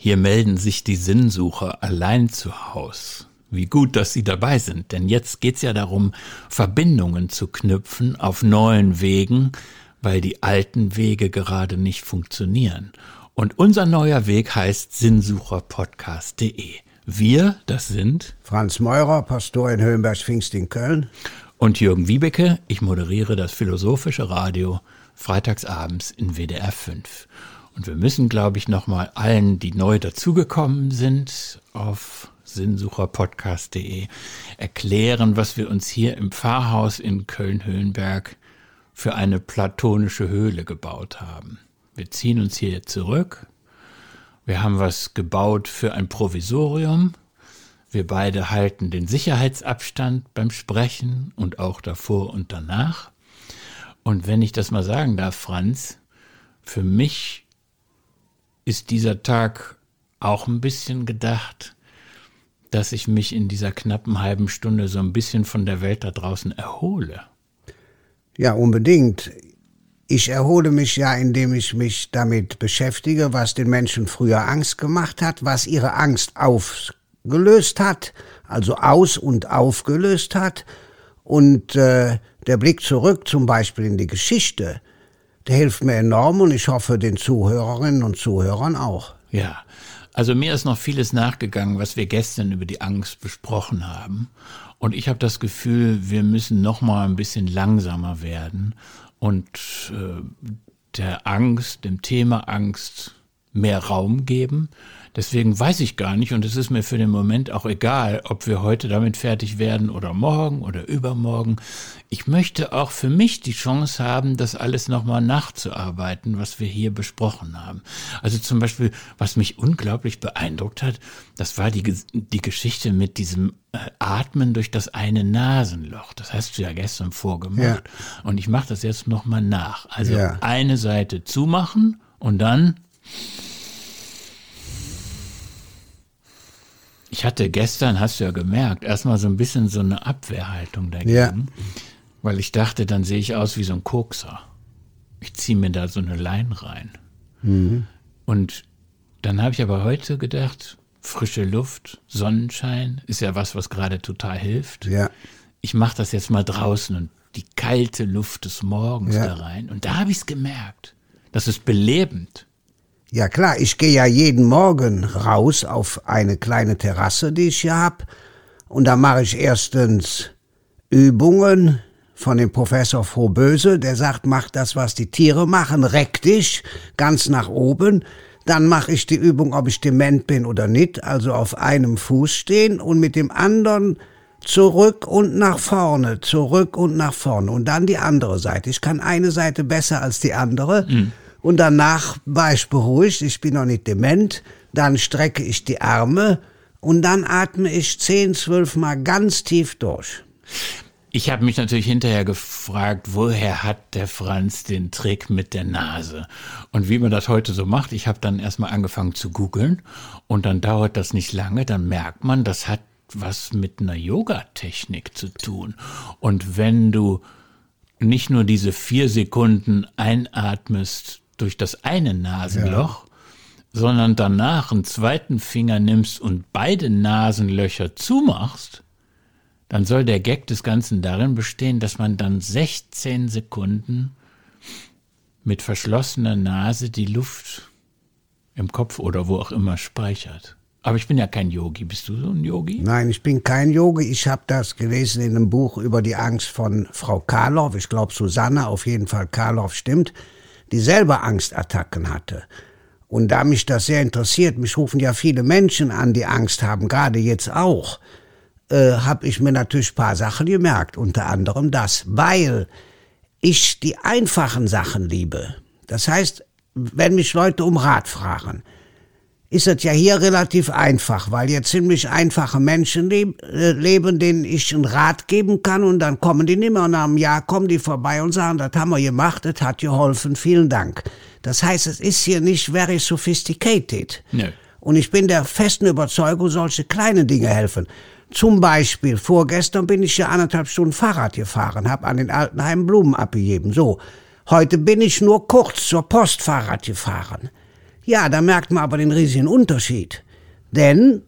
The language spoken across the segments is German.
Hier melden sich die Sinnsucher allein zu Haus. Wie gut, dass Sie dabei sind, denn jetzt geht's ja darum, Verbindungen zu knüpfen auf neuen Wegen, weil die alten Wege gerade nicht funktionieren. Und unser neuer Weg heißt sinnsucherpodcast.de. Wir, das sind Franz Meurer, Pastor in Höhenberg-Pfingst in Köln. Und Jürgen Wiebeke, ich moderiere das Philosophische Radio freitagsabends in WDR 5. Und wir müssen, glaube ich, nochmal allen, die neu dazugekommen sind, auf sinnsucherpodcast.de erklären, was wir uns hier im Pfarrhaus in Köln-Höhenberg für eine platonische Höhle gebaut haben. Wir ziehen uns hier zurück. Wir haben was gebaut für ein Provisorium. Wir beide halten den Sicherheitsabstand beim Sprechen und auch davor und danach. Und wenn ich das mal sagen darf, Franz, für mich ist dieser Tag auch ein bisschen gedacht, dass ich mich in dieser knappen halben Stunde so ein bisschen von der Welt da draußen erhole. Ja, unbedingt. Ich erhole mich ja, indem ich mich damit beschäftige, was den Menschen früher Angst gemacht hat, was ihre Angst aufgelöst hat, also aus und aufgelöst hat. Und äh, der Blick zurück zum Beispiel in die Geschichte, der hilft mir enorm und ich hoffe den Zuhörerinnen und Zuhörern auch. Ja, also mir ist noch vieles nachgegangen, was wir gestern über die Angst besprochen haben. Und ich habe das Gefühl, wir müssen noch mal ein bisschen langsamer werden und äh, der Angst, dem Thema Angst mehr Raum geben. Deswegen weiß ich gar nicht und es ist mir für den Moment auch egal, ob wir heute damit fertig werden oder morgen oder übermorgen. Ich möchte auch für mich die Chance haben, das alles nochmal nachzuarbeiten, was wir hier besprochen haben. Also zum Beispiel, was mich unglaublich beeindruckt hat, das war die, die Geschichte mit diesem äh, Atmen durch das eine Nasenloch. Das hast du ja gestern vorgemacht. Ja. Und ich mache das jetzt nochmal nach. Also ja. eine Seite zumachen und dann Ich hatte gestern, hast du ja gemerkt, erstmal so ein bisschen so eine Abwehrhaltung dagegen. Ja. Weil ich dachte, dann sehe ich aus wie so ein Kokser. Ich ziehe mir da so eine Lein rein. Mhm. Und dann habe ich aber heute gedacht, frische Luft, Sonnenschein ist ja was, was gerade total hilft. Ja. Ich mache das jetzt mal draußen und die kalte Luft des Morgens ja. da rein. Und da habe ich es gemerkt. Das ist belebend. Ja klar, ich gehe ja jeden Morgen raus auf eine kleine Terrasse, die ich hier hab, und da mache ich erstens Übungen von dem Professor Frohböse, der sagt, mach das, was die Tiere machen, reck dich ganz nach oben. Dann mache ich die Übung, ob ich dement bin oder nicht, also auf einem Fuß stehen und mit dem anderen zurück und nach vorne, zurück und nach vorne und dann die andere Seite. Ich kann eine Seite besser als die andere. Mhm. Und danach war ich beruhigt, ich bin noch nicht dement. Dann strecke ich die Arme und dann atme ich zehn, zwölf Mal ganz tief durch. Ich habe mich natürlich hinterher gefragt, woher hat der Franz den Trick mit der Nase? Und wie man das heute so macht, ich habe dann erstmal angefangen zu googeln und dann dauert das nicht lange, dann merkt man, das hat was mit einer Yoga-Technik zu tun. Und wenn du nicht nur diese vier Sekunden einatmest durch das eine Nasenloch, ja. sondern danach einen zweiten Finger nimmst und beide Nasenlöcher zumachst, dann soll der Gag des Ganzen darin bestehen, dass man dann 16 Sekunden mit verschlossener Nase die Luft im Kopf oder wo auch immer speichert. Aber ich bin ja kein Yogi. Bist du so ein Yogi? Nein, ich bin kein Yogi. Ich habe das gelesen in einem Buch über die Angst von Frau Karloff. Ich glaube Susanne, auf jeden Fall Karloff stimmt die selber Angstattacken hatte. Und da mich das sehr interessiert, mich rufen ja viele Menschen an, die Angst haben, gerade jetzt auch, äh, habe ich mir natürlich paar Sachen gemerkt, unter anderem das, weil ich die einfachen Sachen liebe. Das heißt, wenn mich Leute um Rat fragen, ist es ja hier relativ einfach, weil hier ziemlich einfache Menschen leb äh, leben, denen ich einen Rat geben kann und dann kommen die nimmer und nach einem Jahr kommen die vorbei und sagen, das haben wir gemacht, das hat geholfen, vielen Dank. Das heißt, es ist hier nicht very sophisticated. Nee. Und ich bin der festen Überzeugung, solche kleine Dinge helfen. Zum Beispiel, vorgestern bin ich ja anderthalb Stunden Fahrrad gefahren, habe an den Altenheim Blumen abgegeben. So, heute bin ich nur kurz zur Post Fahrrad gefahren. Ja, da merkt man aber den riesigen Unterschied. Denn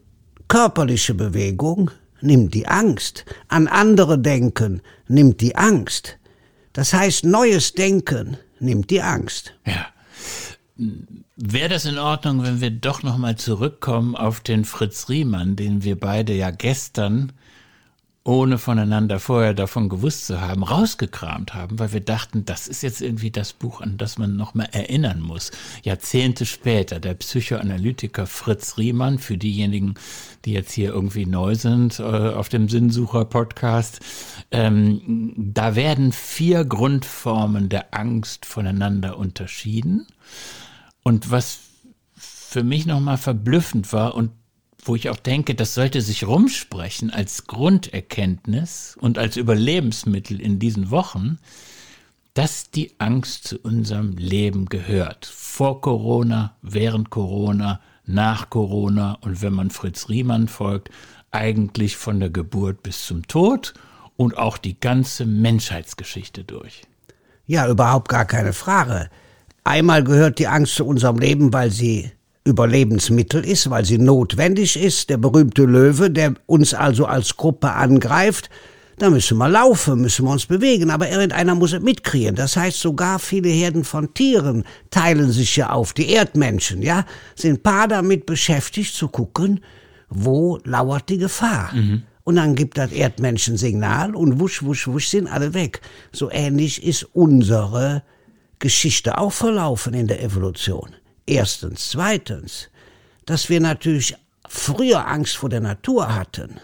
körperliche Bewegung nimmt die Angst, an andere denken nimmt die Angst. Das heißt, neues Denken nimmt die Angst. Ja. Wäre das in Ordnung, wenn wir doch noch mal zurückkommen auf den Fritz Riemann, den wir beide ja gestern ohne voneinander vorher davon gewusst zu haben, rausgekramt haben, weil wir dachten, das ist jetzt irgendwie das Buch, an das man noch mal erinnern muss. Jahrzehnte später, der Psychoanalytiker Fritz Riemann, für diejenigen, die jetzt hier irgendwie neu sind äh, auf dem Sinnsucher-Podcast, ähm, da werden vier Grundformen der Angst voneinander unterschieden. Und was für mich noch mal verblüffend war und wo ich auch denke, das sollte sich rumsprechen als Grunderkenntnis und als Überlebensmittel in diesen Wochen, dass die Angst zu unserem Leben gehört. Vor Corona, während Corona, nach Corona und wenn man Fritz Riemann folgt, eigentlich von der Geburt bis zum Tod und auch die ganze Menschheitsgeschichte durch. Ja, überhaupt gar keine Frage. Einmal gehört die Angst zu unserem Leben, weil sie Überlebensmittel ist, weil sie notwendig ist, der berühmte Löwe, der uns also als Gruppe angreift, da müssen wir laufen, müssen wir uns bewegen, aber irgendeiner muss es mitkriegen. Das heißt, sogar viele Herden von Tieren teilen sich ja auf. Die Erdmenschen, ja, sind paar damit beschäftigt zu gucken, wo lauert die Gefahr. Mhm. Und dann gibt das Erdmenschen Signal und wusch, wusch, wusch sind alle weg. So ähnlich ist unsere Geschichte auch verlaufen in der Evolution. Erstens. Zweitens, dass wir natürlich früher Angst vor der Natur hatten,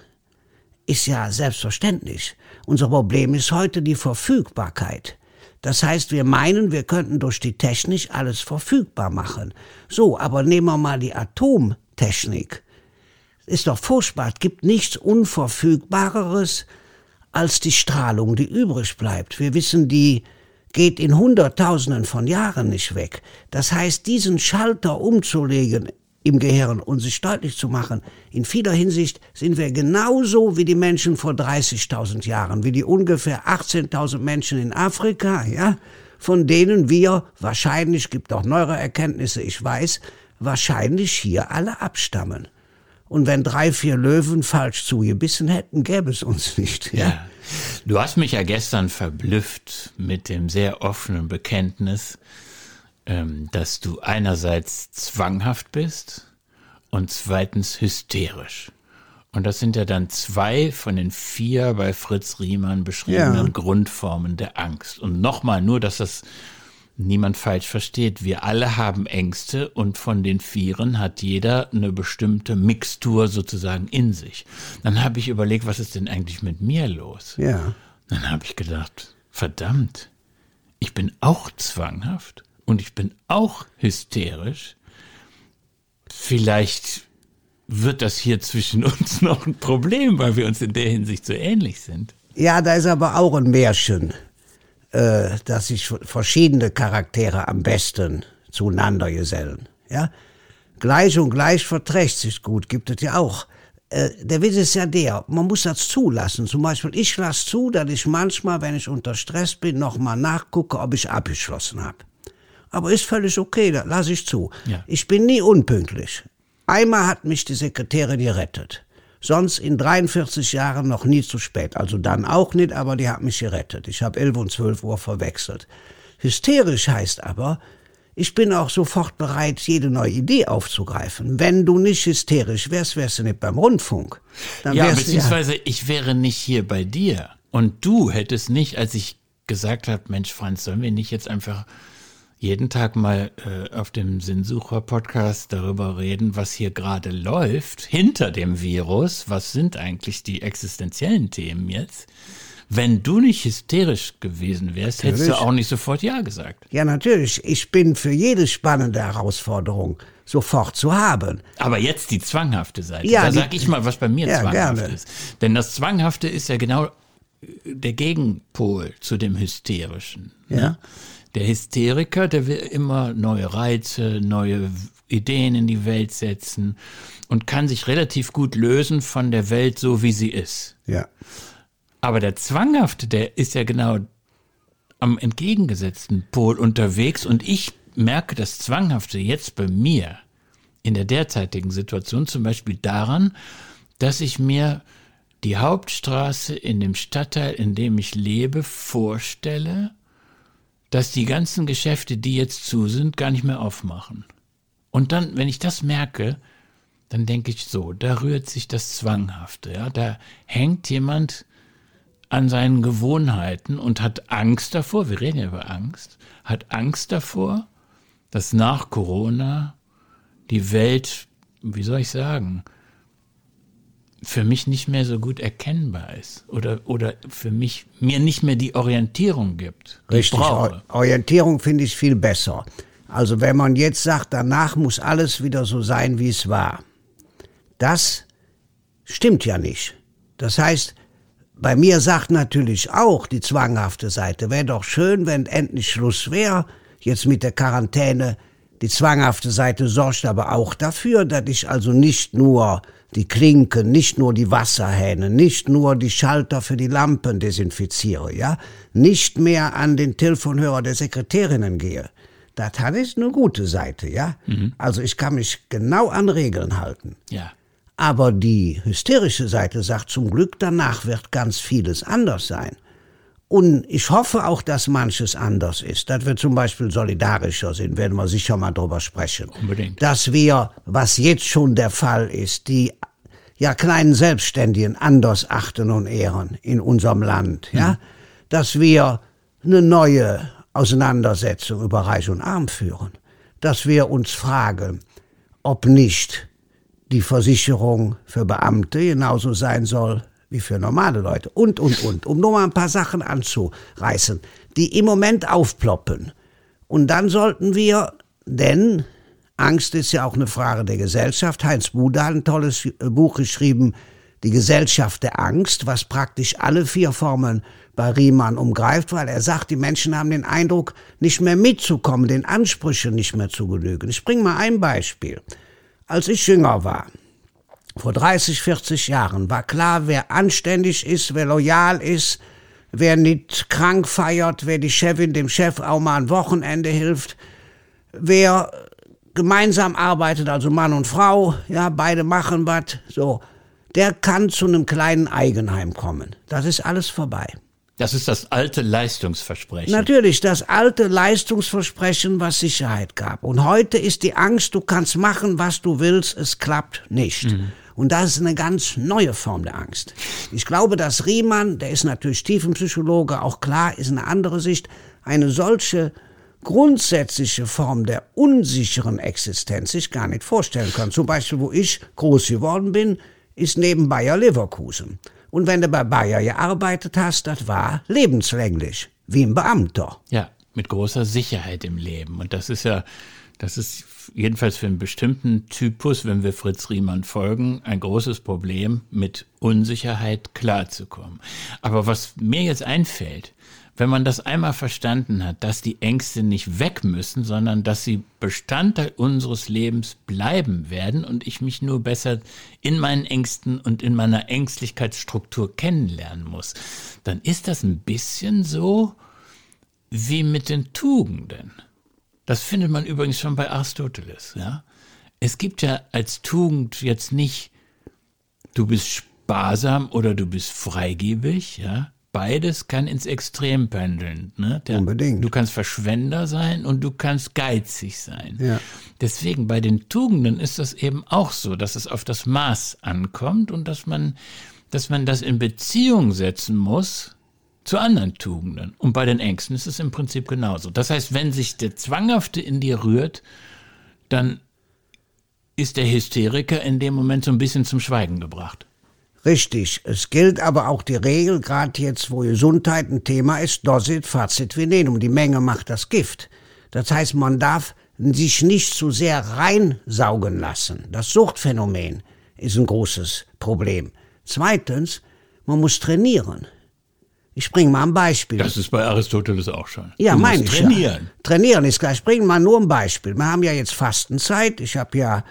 ist ja selbstverständlich. Unser Problem ist heute die Verfügbarkeit. Das heißt, wir meinen, wir könnten durch die Technik alles verfügbar machen. So, aber nehmen wir mal die Atomtechnik. Ist doch furchtbar. Es gibt nichts Unverfügbareres als die Strahlung, die übrig bleibt. Wir wissen, die geht in Hunderttausenden von Jahren nicht weg. Das heißt, diesen Schalter umzulegen im Gehirn und sich deutlich zu machen, in vieler Hinsicht sind wir genauso wie die Menschen vor 30.000 Jahren, wie die ungefähr 18.000 Menschen in Afrika, ja, von denen wir wahrscheinlich, gibt auch neuere Erkenntnisse, ich weiß, wahrscheinlich hier alle abstammen. Und wenn drei, vier Löwen falsch zugebissen hätten, gäbe es uns nicht. Ja. ja. Du hast mich ja gestern verblüfft mit dem sehr offenen Bekenntnis, ähm, dass du einerseits zwanghaft bist und zweitens hysterisch. Und das sind ja dann zwei von den vier bei Fritz Riemann beschriebenen ja. Grundformen der Angst. Und nochmal, nur dass das niemand falsch versteht. Wir alle haben Ängste und von den Vieren hat jeder eine bestimmte Mixtur sozusagen in sich. Dann habe ich überlegt, was ist denn eigentlich mit mir los? Ja. Dann habe ich gedacht, verdammt, ich bin auch zwanghaft und ich bin auch hysterisch. Vielleicht wird das hier zwischen uns noch ein Problem, weil wir uns in der Hinsicht so ähnlich sind. Ja, da ist aber auch ein Märchen äh, dass sich verschiedene Charaktere am besten zueinander gesellen. Ja? Gleich und gleich verträgt sich gut, gibt es ja auch. Äh, der Witz ist ja der, man muss das zulassen. Zum Beispiel, ich lasse zu, dass ich manchmal, wenn ich unter Stress bin, nochmal nachgucke, ob ich abgeschlossen habe. Aber ist völlig okay, da lasse ich zu. Ja. Ich bin nie unpünktlich. Einmal hat mich die Sekretärin gerettet. Sonst in 43 Jahren noch nie zu spät. Also dann auch nicht, aber die hat mich gerettet. Ich habe 11 und 12 Uhr verwechselt. Hysterisch heißt aber, ich bin auch sofort bereit, jede neue Idee aufzugreifen. Wenn du nicht hysterisch wärst, wärst du nicht beim Rundfunk. Dann ja, beziehungsweise ja ich wäre nicht hier bei dir. Und du hättest nicht, als ich gesagt habe, Mensch, Franz, sollen wir nicht jetzt einfach jeden Tag mal äh, auf dem Sinnsucher-Podcast darüber reden, was hier gerade läuft hinter dem Virus. Was sind eigentlich die existenziellen Themen jetzt? Wenn du nicht hysterisch gewesen wärst, natürlich. hättest du auch nicht sofort Ja gesagt. Ja, natürlich. Ich bin für jede spannende Herausforderung sofort zu haben. Aber jetzt die zwanghafte Seite. Ja, da sag ich mal, was bei mir ja, zwanghaft gerne. ist. Denn das Zwanghafte ist ja genau der Gegenpol zu dem Hysterischen. Ne? Der Hysteriker, der will immer neue Reize, neue Ideen in die Welt setzen und kann sich relativ gut lösen von der Welt so, wie sie ist. Ja. Aber der Zwanghafte, der ist ja genau am entgegengesetzten Pol unterwegs und ich merke das Zwanghafte jetzt bei mir in der derzeitigen Situation zum Beispiel daran, dass ich mir die Hauptstraße in dem Stadtteil, in dem ich lebe, vorstelle, dass die ganzen Geschäfte, die jetzt zu sind, gar nicht mehr aufmachen. Und dann, wenn ich das merke, dann denke ich so, da rührt sich das Zwanghafte, ja, da hängt jemand an seinen Gewohnheiten und hat Angst davor, wir reden ja über Angst, hat Angst davor, dass nach Corona die Welt, wie soll ich sagen, für mich nicht mehr so gut erkennbar ist oder, oder für mich mir nicht mehr die Orientierung gibt. Die Richtig, Orientierung finde ich viel besser. Also wenn man jetzt sagt, danach muss alles wieder so sein, wie es war, das stimmt ja nicht. Das heißt, bei mir sagt natürlich auch die zwanghafte Seite, wäre doch schön, wenn endlich Schluss wäre, jetzt mit der Quarantäne. Die zwanghafte Seite sorgt aber auch dafür, dass ich also nicht nur die Klinken, nicht nur die Wasserhähne, nicht nur die Schalter für die Lampen desinfiziere, ja, nicht mehr an den Telefonhörer der Sekretärinnen gehe. Das hat ist eine gute Seite, ja. Mhm. Also ich kann mich genau an Regeln halten. Ja. Aber die hysterische Seite sagt zum Glück, danach wird ganz vieles anders sein. Und ich hoffe auch, dass manches anders ist. Dass wir zum Beispiel solidarischer sind, werden wir sicher mal drüber sprechen. Unbedingt. Dass wir, was jetzt schon der Fall ist, die ja kleinen Selbstständigen anders achten und ehren in unserem Land, ja. Mhm. Dass wir eine neue Auseinandersetzung über Reich und Arm führen. Dass wir uns fragen, ob nicht die Versicherung für Beamte genauso sein soll wie für normale Leute und, und, und, um nur mal ein paar Sachen anzureißen, die im Moment aufploppen. Und dann sollten wir, denn Angst ist ja auch eine Frage der Gesellschaft, Heinz Buda hat ein tolles Buch geschrieben, Die Gesellschaft der Angst, was praktisch alle vier Formen bei Riemann umgreift, weil er sagt, die Menschen haben den Eindruck, nicht mehr mitzukommen, den Ansprüchen nicht mehr zu genügen. Ich bringe mal ein Beispiel. Als ich jünger war, vor 30, 40 Jahren, war klar, wer anständig ist, wer loyal ist, wer nicht krank feiert, wer die Chefin dem Chef auch mal ein Wochenende hilft, wer gemeinsam arbeitet, also Mann und Frau, ja, beide machen was, so, der kann zu einem kleinen Eigenheim kommen. Das ist alles vorbei. Das ist das alte Leistungsversprechen. Natürlich, das alte Leistungsversprechen, was Sicherheit gab. Und heute ist die Angst, du kannst machen, was du willst, es klappt nicht. Mhm. Und das ist eine ganz neue Form der Angst. Ich glaube, dass Riemann, der ist natürlich Tiefenpsychologe, auch klar, ist eine andere Sicht, eine solche grundsätzliche Form der unsicheren Existenz sich gar nicht vorstellen kann. Zum Beispiel, wo ich groß geworden bin, ist neben Bayer Leverkusen. Und wenn du bei Bayer gearbeitet hast, das war lebenslänglich, wie ein Beamter. Ja, mit großer Sicherheit im Leben. Und das ist ja, das ist jedenfalls für einen bestimmten Typus, wenn wir Fritz Riemann folgen, ein großes Problem, mit Unsicherheit klarzukommen. Aber was mir jetzt einfällt, wenn man das einmal verstanden hat, dass die Ängste nicht weg müssen, sondern dass sie Bestandteil unseres Lebens bleiben werden und ich mich nur besser in meinen Ängsten und in meiner Ängstlichkeitsstruktur kennenlernen muss, dann ist das ein bisschen so wie mit den Tugenden. Das findet man übrigens schon bei Aristoteles, ja. Es gibt ja als Tugend jetzt nicht, du bist sparsam oder du bist freigebig, ja beides kann ins Extrem pendeln. Ne? Der, Unbedingt. Du kannst Verschwender sein und du kannst geizig sein. Ja. Deswegen bei den Tugenden ist das eben auch so, dass es auf das Maß ankommt und dass man, dass man das in Beziehung setzen muss zu anderen Tugenden. Und bei den Ängsten ist es im Prinzip genauso. Das heißt, wenn sich der Zwanghafte in dir rührt, dann ist der Hysteriker in dem Moment so ein bisschen zum Schweigen gebracht. Richtig. Es gilt aber auch die Regel, gerade jetzt, wo Gesundheit ein Thema ist, dosit facit venenum. Die Menge macht das Gift. Das heißt, man darf sich nicht zu sehr reinsaugen lassen. Das Suchtphänomen ist ein großes Problem. Zweitens, man muss trainieren. Ich bringe mal ein Beispiel. Das ist bei Aristoteles auch schon. Ja, meine ich. Trainieren. Ja. Trainieren ist gleich. Ich bringe mal nur ein Beispiel. Wir haben ja jetzt Fastenzeit. Ich habe ja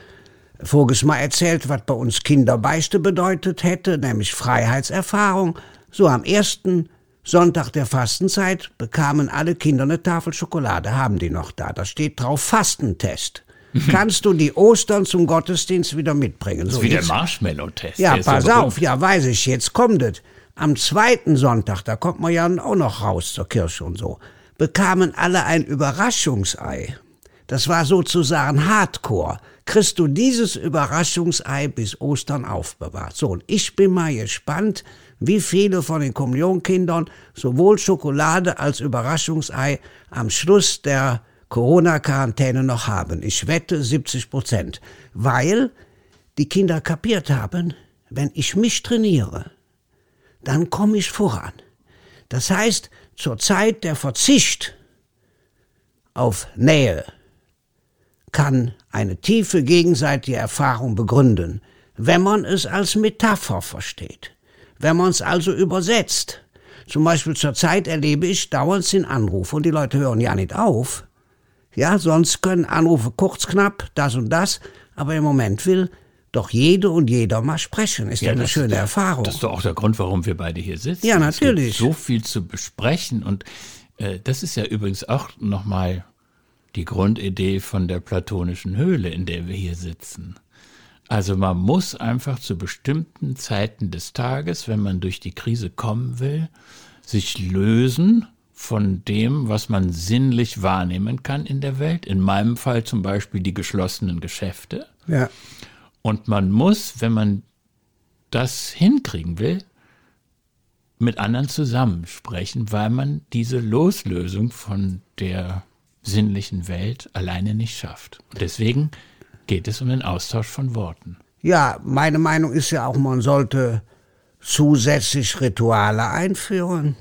voriges Mal erzählt, was bei uns Kinderbeichte bedeutet hätte, nämlich Freiheitserfahrung. So am ersten Sonntag der Fastenzeit bekamen alle Kinder eine Tafel Schokolade, haben die noch da. Da steht drauf Fastentest. Kannst du die Ostern zum Gottesdienst wieder mitbringen? Das ist So, wie der jetzt- Marshmallow-Test. ja, Der pass auf, ja, weiß ich, jetzt kommt es. Am zweiten Sonntag, da kommt man ja auch noch raus zur Kirche und so, bekamen alle ein Überraschungsei. Das war sozusagen Hardcore. Kriegst du dieses Überraschungsei bis Ostern aufbewahrt. So, und ich bin mal gespannt, wie viele von den Kommunionkindern sowohl Schokolade als Überraschungsei am Schluss der Corona-Quarantäne noch haben. Ich wette 70 Prozent. Weil die Kinder kapiert haben, wenn ich mich trainiere, dann komme ich voran. Das heißt, zur Zeit der Verzicht auf Nähe kann eine tiefe gegenseitige Erfahrung begründen, wenn man es als Metapher versteht, wenn man es also übersetzt. Zum Beispiel zur Zeit erlebe ich dauernd den Anruf und die Leute hören ja nicht auf. Ja, sonst können Anrufe kurz, knapp, das und das, aber im Moment will doch jede und jeder mal sprechen. Ist ja, eine das- schöne Erfahrung. Das ist doch auch der Grund, warum wir beide hier sitzen. Ja, natürlich. so viel zu besprechen und äh, das ist ja übrigens auch nochmal die Grundidee von der platonischen Höhle, in der wir hier sitzen. Also man muss einfach zu bestimmten Zeiten des Tages, wenn man durch die Krise kommen will, sich lösen von dem, was man sinnlich wahrnehmen kann in der Welt. In meinem Fall zum Beispiel die geschlossenen Geschäfte. ja. Und man muss, wenn man das hinkriegen will, mit anderen zusammensprechen, weil man diese Loslösung von der sinnlichen Welt alleine nicht schafft. Und deswegen geht es um den Austausch von Worten. Ja, meine Meinung ist ja auch, man sollte zusätzlich Rituale einführen.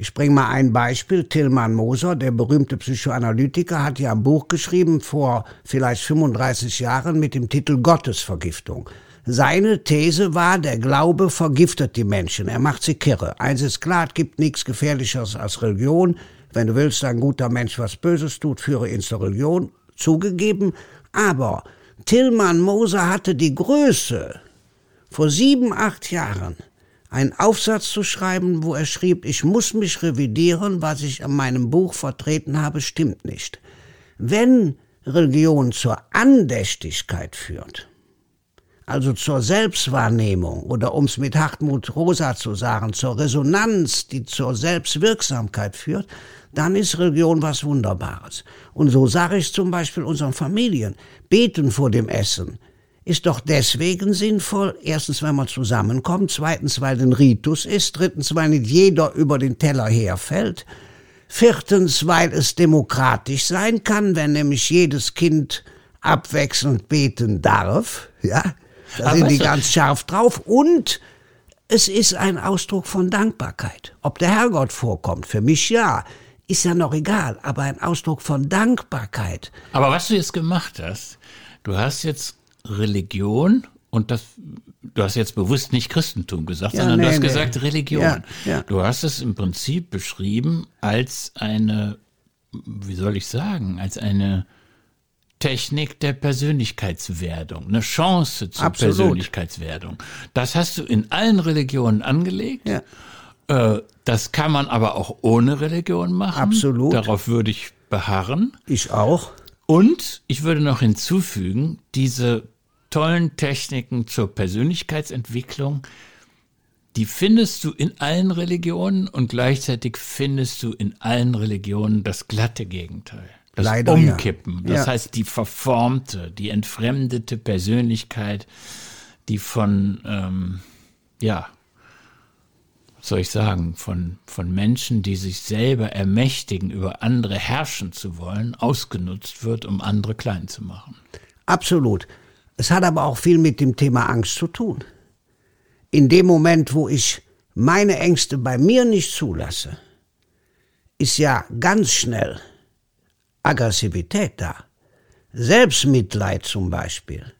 Ich bringe mal ein Beispiel. Tillmann Moser, der berühmte Psychoanalytiker, hat ja ein Buch geschrieben vor vielleicht 35 Jahren mit dem Titel Gottesvergiftung. Seine These war, der Glaube vergiftet die Menschen, er macht sie kirre. Eins ist klar, es gibt nichts Gefährlicheres als Religion. Wenn du willst, ein guter Mensch was Böses tut, führe ihn zur Religion. Zugegeben. Aber Tillmann Moser hatte die Größe, vor sieben, acht Jahren einen Aufsatz zu schreiben, wo er schrieb, ich muss mich revidieren, was ich in meinem Buch vertreten habe, stimmt nicht. Wenn Religion zur Andächtigkeit führt, also zur Selbstwahrnehmung oder um es mit Hartmut Rosa zu sagen, zur Resonanz, die zur Selbstwirksamkeit führt, dann ist Religion was Wunderbares. Und so sage ich zum Beispiel unseren Familien, beten vor dem Essen ist doch deswegen sinnvoll, erstens, wenn man zusammenkommt, zweitens, weil ein Ritus ist, drittens, weil nicht jeder über den Teller herfällt, viertens, weil es demokratisch sein kann, wenn nämlich jedes Kind abwechselnd beten darf, ja, da sind die ganz scharf drauf und es ist ein Ausdruck von Dankbarkeit. Ob der Herrgott vorkommt, für mich ja, ist ja noch egal, aber ein Ausdruck von Dankbarkeit. Aber was du jetzt gemacht hast, du hast jetzt Religion und das, du hast jetzt bewusst nicht Christentum gesagt, Ja, sondern du nee, hast nee. gesagt Religion. Ja, ja. Du hast es im Prinzip beschrieben als eine, wie soll ich sagen, als eine Technik der Persönlichkeitswerdung, eine Chance zur Absolut. Persönlichkeitswerdung. Das hast du in allen Religionen angelegt. Äh, Das kann man aber auch ohne Religion machen. Absolut. Darauf würde ich beharren. Ich auch. Und ich würde noch hinzufügen, diese tollen Techniken zur Persönlichkeitsentwicklung, die findest du in allen Religionen und gleichzeitig findest du in allen Religionen das glatte Gegenteil. Das Leider ja. Umkippen. Das Ja. heißt, die verformte, die entfremdete Persönlichkeit, die von, ähm, ja, was soll ich sagen, von, von Menschen, die sich selber ermächtigen, über andere herrschen zu wollen, ausgenutzt wird, um andere klein zu machen. Absolut. Es hat aber auch viel mit dem Thema Angst zu tun. In dem Moment, wo ich meine Ängste bei mir nicht zulasse, ist ja ganz schnell Aggressivität da. Selbstmitleid zum Beispiel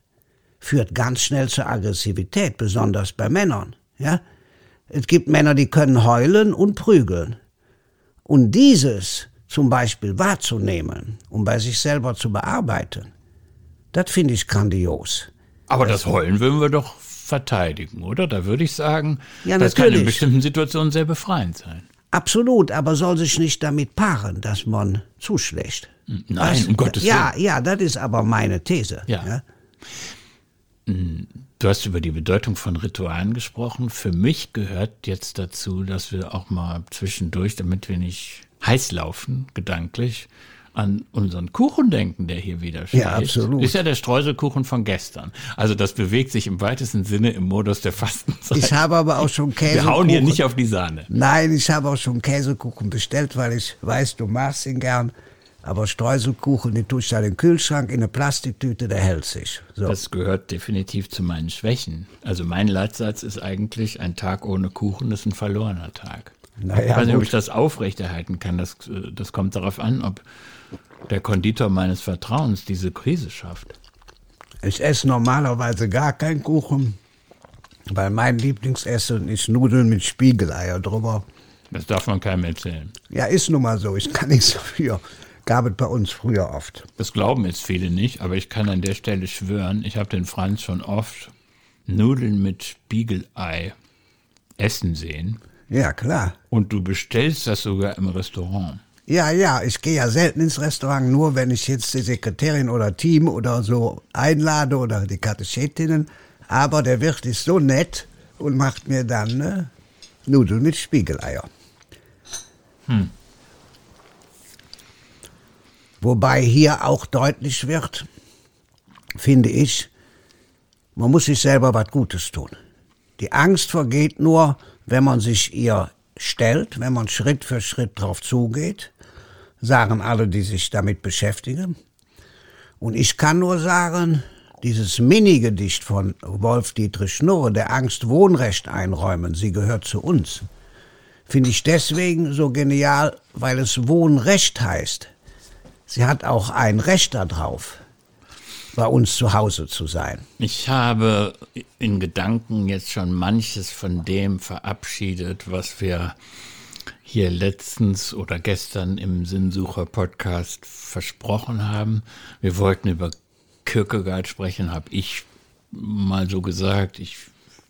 führt ganz schnell zur Aggressivität, besonders bei Männern. Ja? Es gibt Männer, die können heulen und prügeln. Und dieses zum Beispiel wahrzunehmen und bei sich selber zu bearbeiten, das finde ich grandios. Aber das Heulen würden wir doch verteidigen, oder? Da würde ich sagen, Ja, das kann in bestimmten Situationen sehr befreiend sein. Absolut, aber soll sich nicht damit paaren, dass man zuschlägt. Nein, Weißt du? um Gottes ja, Willen. Ja, das ist aber meine These. Ja. Du hast über die Bedeutung von Ritualen gesprochen. Für mich gehört jetzt dazu, dass wir auch mal zwischendurch, damit wir nicht heiß laufen, gedanklich, an unseren Kuchen denken, der hier wieder steht. Ja, absolut. Ist ja der Streuselkuchen von gestern. Also das bewegt sich im weitesten Sinne im Modus der Fastenzeit. Ich habe aber auch schon wir Käsekuchen. hauen hier nicht auf die Sahne. Nein, ich habe auch schon Käsekuchen bestellt, weil ich weiß, du magst ihn gern. Aber Streuselkuchen, den tue ich da in den Kühlschrank in eine Plastiktüte, der hält sich. So. Das gehört definitiv zu meinen Schwächen. Also mein Leitsatz ist eigentlich, ein Tag ohne Kuchen ist ein verlorener Tag. Naja, ich weiß nicht, ob ich das aufrechterhalten kann. Das, äh, das kommt darauf an, ob der Konditor meines Vertrauens diese Krise schafft. Ich esse normalerweise gar keinen Kuchen, weil mein Lieblingsessen ist Nudeln mit Spiegeleier drüber. Das darf man keinem erzählen. Ja, ist nun mal so, ich kann nichts dafür. Gab es bei uns früher oft. Das glauben jetzt viele nicht, aber ich kann an der Stelle schwören, ich habe den Franz schon oft Nudeln mit Spiegelei essen sehen. Ja, klar. Und du bestellst das sogar im Restaurant. Ja, ja, ich gehe ja selten ins Restaurant, nur wenn ich jetzt die Sekretärin oder Team oder so einlade oder die Katechetinnen. Aber der Wirt ist so nett und macht mir dann ne, Nudeln mit Spiegeleier. Wobei hier auch deutlich wird, finde ich, man muss sich selber was Gutes tun. Die Angst vergeht nur, wenn man sich ihr stellt, wenn man Schritt für Schritt drauf zugeht, sagen alle, die sich damit beschäftigen. Und ich kann nur sagen, dieses Mini-Gedicht von Wolf Dietrich Schnurre, der Angst Wohnrecht einräumen, sie gehört zu uns, finde ich deswegen so genial, weil es Wohnrecht heißt. Sie hat auch ein Recht darauf, bei uns zu Hause zu sein. Ich habe in Gedanken jetzt schon manches von dem verabschiedet, was wir hier letztens oder gestern im Sinnsucher-Podcast versprochen haben. Wir wollten über Kierkegaard sprechen, habe ich mal so gesagt. Ich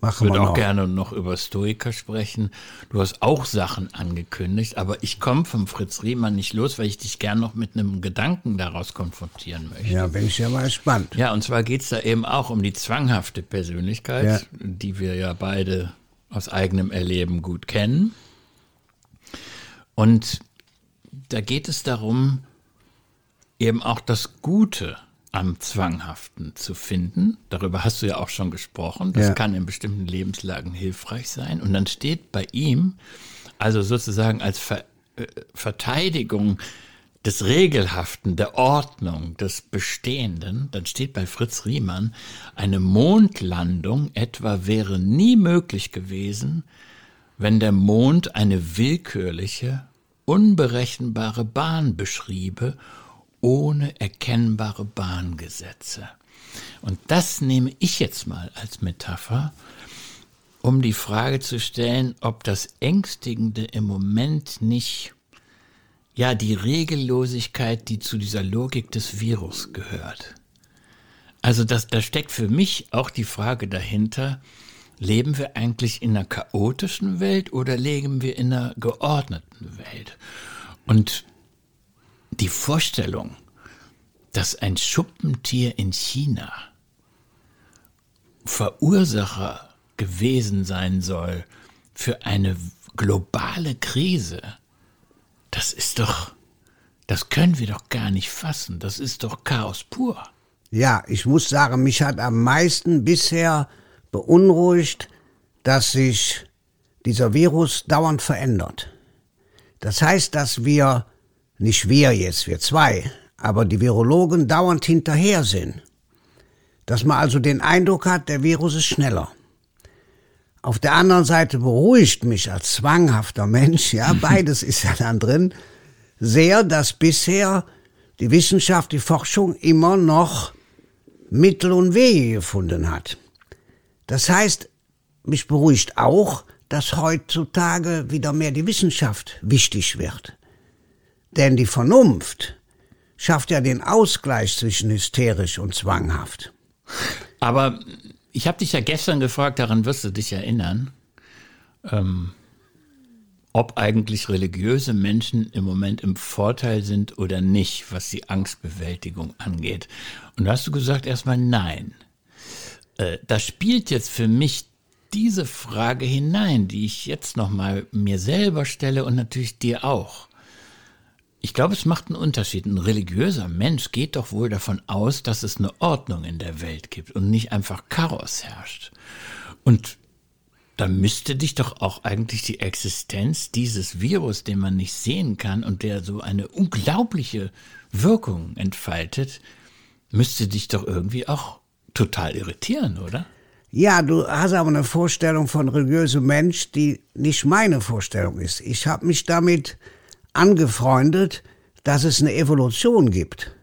Machen würde auch noch. gerne noch über Stoiker sprechen. Du hast auch Sachen angekündigt, aber ich komme vom Fritz Riemann nicht los, weil ich dich gern noch mit einem Gedanken daraus konfrontieren möchte. Ja, bin ich ja mal gespannt. Ja, und zwar geht's da eben auch um die zwanghafte Persönlichkeit, Ja. die wir ja beide aus eigenem Erleben gut kennen. Und da geht es darum, eben auch das Gute am Zwanghaften zu finden. Darüber hast du ja auch schon gesprochen. Das Ja. kann in bestimmten Lebenslagen hilfreich sein. Und dann steht bei ihm, also sozusagen als Ver äh, Verteidigung des Regelhaften, der Ordnung, des Bestehenden, dann steht bei Fritz Riemann, eine Mondlandung etwa wäre nie möglich gewesen, wenn der Mond eine willkürliche, unberechenbare Bahn beschriebe, ohne erkennbare Bahngesetze. Und das nehme ich jetzt mal als Metapher, um die Frage zu stellen, ob das Ängstigende im Moment nicht ja die Regellosigkeit, die zu dieser Logik des Virus gehört. Also das, da steckt für mich auch die Frage dahinter, leben wir eigentlich in einer chaotischen Welt oder leben wir in einer geordneten Welt? Und die Vorstellung, dass ein Schuppentier in China Verursacher gewesen sein soll für eine globale Krise, das ist doch, das können wir doch gar nicht fassen. Das ist doch Chaos pur. Ja, ich muss sagen, mich hat am meisten bisher beunruhigt, dass sich dieser Virus dauernd verändert. Das heißt, dass wir, nicht wir jetzt, wir zwei, aber die Virologen dauernd hinterher sind. Dass man also den Eindruck hat, der Virus ist schneller. Auf der anderen Seite beruhigt mich als zwanghafter Mensch, ja, beides ist ja dann drin, sehr, dass bisher die Wissenschaft, die Forschung immer noch Mittel und Wege gefunden hat. Das heißt, mich beruhigt auch, dass heutzutage wieder mehr die Wissenschaft wichtig wird. Denn die Vernunft schafft ja den Ausgleich zwischen hysterisch und zwanghaft. Aber Ich habe dich ja gestern gefragt, daran wirst du dich erinnern, ähm, ob eigentlich religiöse Menschen im Moment im Vorteil sind oder nicht, was die Angstbewältigung angeht. Und da hast du gesagt erstmal nein. Äh, da spielt jetzt für mich diese Frage hinein, die ich jetzt nochmal mir selber stelle und natürlich dir auch. Ich glaube, es macht einen Unterschied. Ein religiöser Mensch geht doch wohl davon aus, dass es eine Ordnung in der Welt gibt und nicht einfach Chaos herrscht. Und da müsste dich doch auch eigentlich die Existenz dieses Virus, den man nicht sehen kann und der so eine unglaubliche Wirkung entfaltet, müsste dich doch irgendwie auch total irritieren, oder? Ja, du hast aber eine Vorstellung von religiösem Mensch, die nicht meine Vorstellung ist. Ich habe mich damit angefreundet, dass es eine Evolution gibt.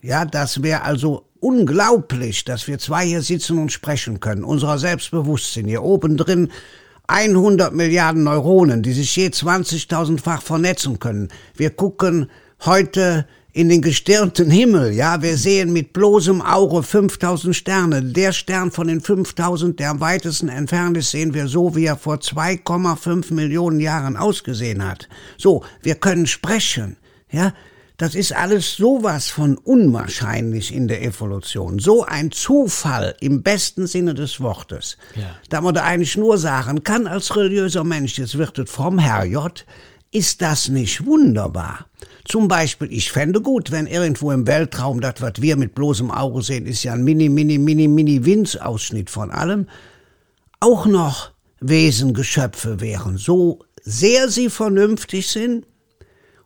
Ja, das wäre also unglaublich, dass wir zwei hier sitzen und sprechen können. Unserer Selbstbewusstsein hier oben drin 100 Milliarden Neuronen, die sich je 20.000-fach vernetzen können. Wir gucken heute in den gestirnten Himmel, ja, wir sehen mit bloßem Auge 5000 Sterne. Der Stern von den 5000, der am weitesten entfernt ist, sehen wir so, wie er vor 2,5 Millionen Jahren ausgesehen hat. So, wir können sprechen, ja. Das ist alles sowas von unwahrscheinlich in der Evolution. So ein Zufall im besten Sinne des Wortes. Ja. Da man da eigentlich nur sagen kann, als religiöser Mensch, jetzt wird es vom Herrgott, ist das nicht wunderbar? Zum Beispiel, ich fände gut, wenn irgendwo im Weltraum das, was wir mit bloßem Auge sehen, ist ja ein mini, mini, mini, mini Winzausschnitt von allem, auch noch Wesen, Geschöpfe wären, so sehr sie vernünftig sind,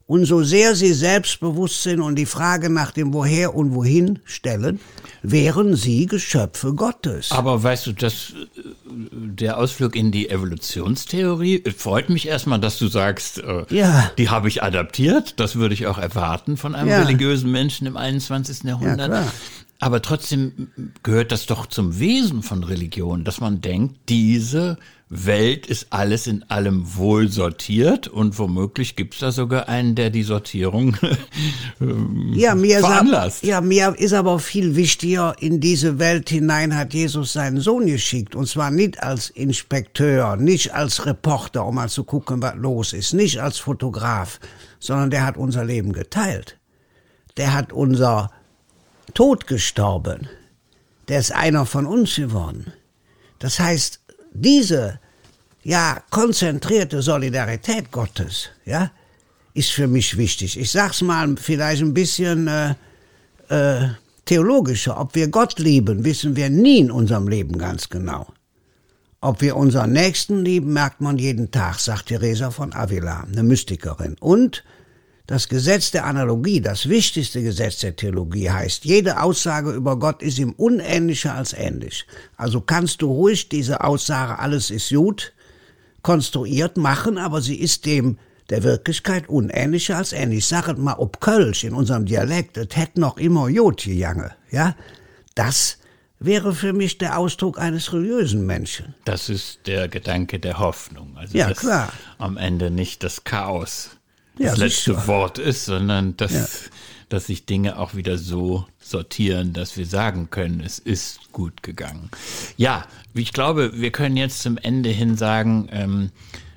und so sehr sie selbstbewusst sind und die Frage nach dem Woher und Wohin stellen, wären sie Geschöpfe Gottes. Aber weißt du, dass äh, der Ausflug in die Evolutionstheorie freut mich erstmal, dass du sagst, äh, ja. die habe ich adaptiert. Das würde ich auch erwarten von einem ja. religiösen Menschen im 21. Jahrhundert. Ja, aber trotzdem gehört das doch zum Wesen von Religion, dass man denkt, diese Welt ist alles in allem wohl sortiert und womöglich gibt es da sogar einen, der die Sortierung ähm, ja, mir veranlasst. Ist, ja, mir ist aber viel wichtiger, in diese Welt hinein hat Jesus seinen Sohn geschickt und zwar nicht als Inspekteur, nicht als Reporter, um mal zu gucken, was los ist, nicht als Fotograf, sondern der hat unser Leben geteilt. Der hat unser Tod gestorben. Der ist einer von uns geworden. Das heißt, diese, ja, konzentrierte Solidarität Gottes, ja, ist für mich wichtig. Ich sag's mal vielleicht ein bisschen äh, äh, theologischer. Ob wir Gott lieben, wissen wir nie in unserem Leben ganz genau. Ob wir unseren Nächsten lieben, merkt man jeden Tag, sagt Theresa von Avila, eine Mystikerin. Und das Gesetz der Analogie, das wichtigste Gesetz der Theologie heißt, jede Aussage über Gott ist ihm unähnlicher als ähnlich. Also kannst du ruhig diese Aussage, alles ist gut, konstruiert machen, aber sie ist dem der Wirklichkeit unähnlicher als ähnlich. Sag mal, ob Kölsch in unserem Dialekt, es hätte noch immer Jod gejange, ja? Das wäre für mich der Ausdruck eines religiösen Menschen. Das ist der Gedanke der Hoffnung. Also ja, klar. Am Ende nicht das Chaos das ja, letzte sicher. Wort ist, sondern dass, ja. dass sich Dinge auch wieder so sortieren, dass wir sagen können, es ist gut gegangen. Ja, ich glaube, wir können jetzt zum Ende hin sagen, ähm,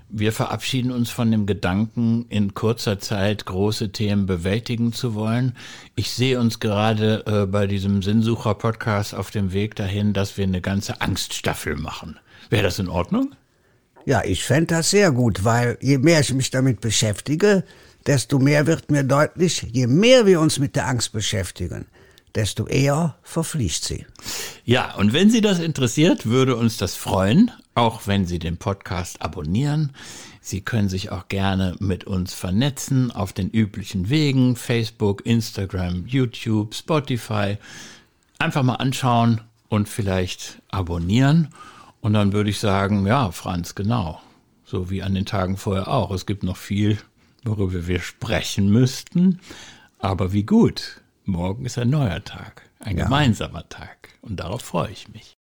wir verabschieden uns von dem Gedanken, in kurzer Zeit große Themen bewältigen zu wollen. Ich sehe uns gerade äh, bei diesem Sinnsucher-Podcast auf dem Weg dahin, dass wir eine ganze Angststaffel machen. Wäre das in Ordnung? Ja, ich fände das sehr gut, weil je mehr ich mich damit beschäftige, desto mehr wird mir deutlich, je mehr wir uns mit der Angst beschäftigen, desto eher verfliegt sie. Ja, und wenn Sie das interessiert, würde uns das freuen, auch wenn Sie den Podcast abonnieren. Sie können sich auch gerne mit uns vernetzen auf den üblichen Wegen, Facebook, Instagram, YouTube, Spotify. Einfach mal anschauen und vielleicht abonnieren. Und dann würde ich sagen, ja, Franz, genau. So wie an den Tagen vorher auch. Es gibt noch viel, worüber wir sprechen müssten. Aber wie gut. Morgen ist ein neuer Tag. Ein ja. gemeinsamer Tag. Und darauf freue ich mich.